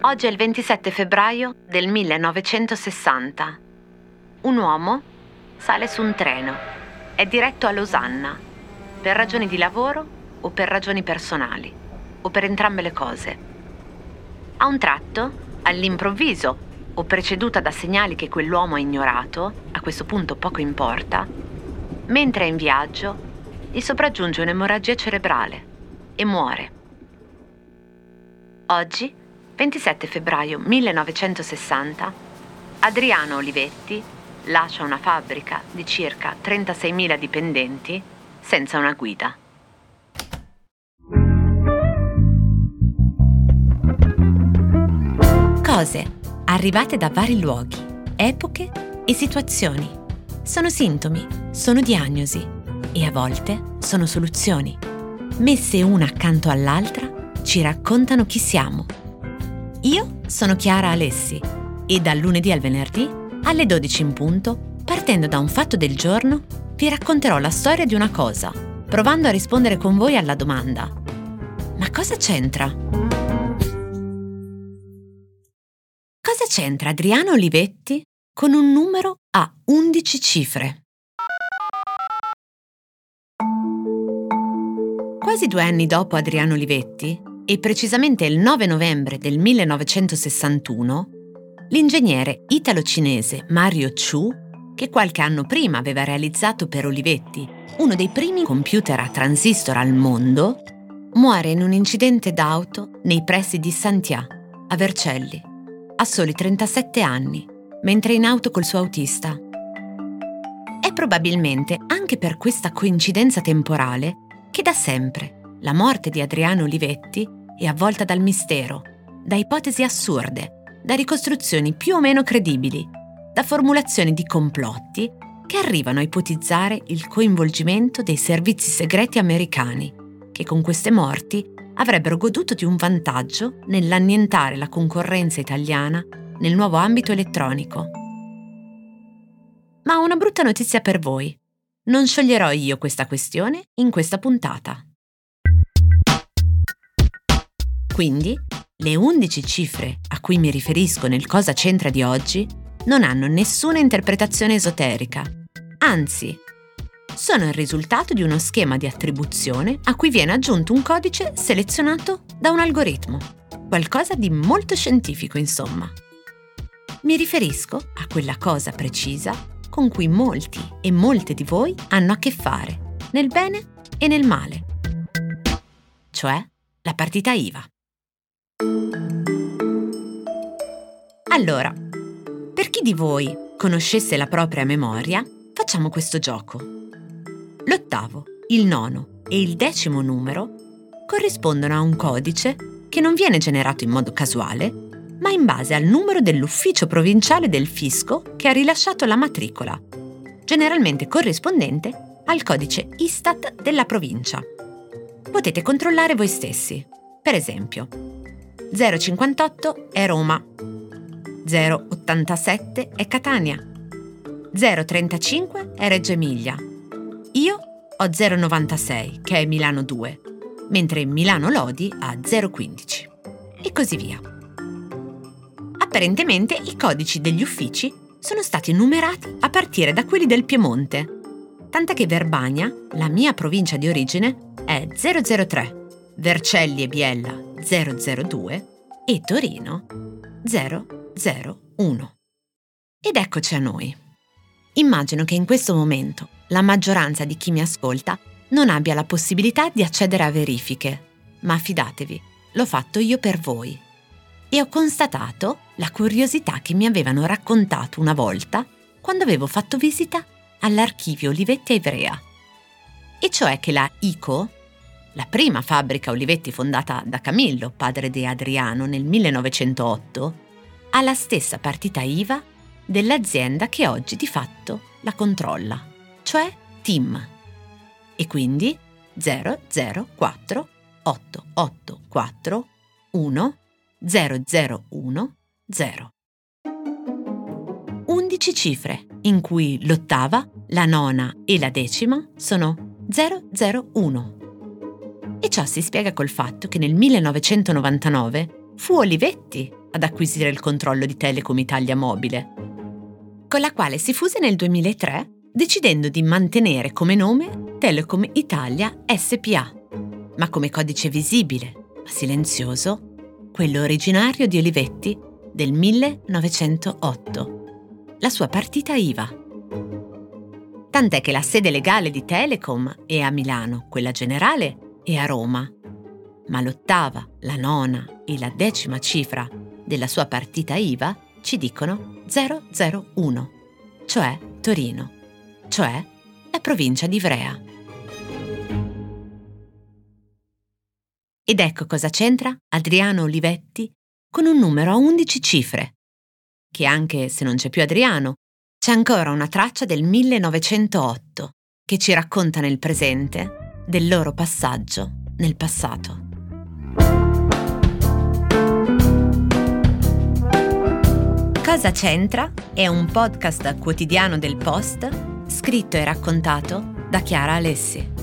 Oggi è il 27 febbraio del 1960. Un uomo sale su un treno. È diretto a Losanna. Per ragioni di lavoro o per ragioni personali. O per entrambe le cose. A un tratto, all'improvviso, o preceduta da segnali che quell'uomo ha ignorato, a questo punto poco importa, mentre è in viaggio, gli sopraggiunge un'emorragia cerebrale e muore. Oggi, 27 febbraio 1960, Adriano Olivetti lascia una fabbrica di circa 36.000 dipendenti senza una guida. Cose arrivate da vari luoghi, epoche e situazioni. Sono sintomi, sono diagnosi e a volte sono soluzioni. Messe una accanto all'altra ci raccontano chi siamo. Io sono Chiara Alessi e dal lunedì al venerdì alle 12 in punto, partendo da un fatto del giorno, vi racconterò la storia di una cosa, provando a rispondere con voi alla domanda. Ma cosa c'entra? Cosa c'entra Adriano Olivetti con un numero a 11 cifre? Quasi due anni dopo Adriano Olivetti, e precisamente il 9 novembre del 1961, l'ingegnere italo-cinese Mario Chu, che qualche anno prima aveva realizzato per Olivetti uno dei primi computer a transistor al mondo, muore in un incidente d'auto nei pressi di Santià, a Vercelli, a soli 37 anni, mentre in auto col suo autista. È probabilmente anche per questa coincidenza temporale che da sempre la morte di Adriano Olivetti è avvolta dal mistero, da ipotesi assurde, da ricostruzioni più o meno credibili, da formulazioni di complotti che arrivano a ipotizzare il coinvolgimento dei servizi segreti americani, che con queste morti avrebbero goduto di un vantaggio nell'annientare la concorrenza italiana nel nuovo ambito elettronico. Ma ho una brutta notizia per voi. Non scioglierò io questa questione in questa puntata. Quindi, le 11 cifre a cui mi riferisco nel Cosa c'entra di oggi non hanno nessuna interpretazione esoterica. Anzi, sono il risultato di uno schema di attribuzione a cui viene aggiunto un codice selezionato da un algoritmo. Qualcosa di molto scientifico, insomma. Mi riferisco a quella cosa precisa con cui molti e molte di voi hanno a che fare, nel bene e nel male. Cioè la partita IVA. Allora, per chi di voi conoscesse la propria memoria, facciamo questo gioco. L'ottavo, il nono e il decimo numero corrispondono a un codice che non viene generato in modo casuale, ma in base al numero dell'ufficio provinciale del fisco che ha rilasciato la matricola, generalmente corrispondente al codice Istat della provincia. Potete controllare voi stessi. Per esempio, 058 è Roma, 087 è Catania, 035 è Reggio Emilia. Io ho 096, che è Milano 2, mentre Milano Lodi ha 015. E così via. Apparentemente i codici degli uffici sono stati numerati a partire da quelli del Piemonte, tant'è che Verbania, la mia provincia di origine, è 003, Vercelli e Biella 002 e Torino 001. Ed eccoci a noi. Immagino che in questo momento la maggioranza di chi mi ascolta non abbia la possibilità di accedere a verifiche, ma fidatevi, l'ho fatto io per voi. E ho constatato la curiosità che mi avevano raccontato una volta quando avevo fatto visita all'archivio Olivetti a Ivrea. E cioè che la ICO, la prima fabbrica Olivetti fondata da Camillo, padre di Adriano, nel 1908, ha la stessa partita IVA dell'azienda che oggi di fatto la cioè TIM. E quindi 004 884 1 001 0. 11 cifre, in cui l'ottava, la nona e la decima sono 001. E ciò si spiega col fatto che nel 1999 fu Olivetti ad acquisire il controllo di Telecom Italia Mobile, con la quale si fuse nel 2003 decidendo di mantenere come nome Telecom Italia SPA, ma come codice visibile, ma silenzioso, quello originario di Olivetti del 1908, la sua partita IVA. Tant'è che la sede legale di Telecom è a Milano, quella generale è a Roma, ma l'ottava, la nona e la decima cifra della sua partita IVA ci dicono 001, cioè Torino, cioè la provincia di Ivrea. Ed ecco cosa c'entra Adriano Olivetti con un numero a 11 cifre, che anche se non c'è più Adriano, c'è ancora una traccia del 1908 che ci racconta nel presente del loro passaggio nel passato. Cosa c'entra? È un podcast quotidiano del Post, scritto e raccontato da Chiara Alessi.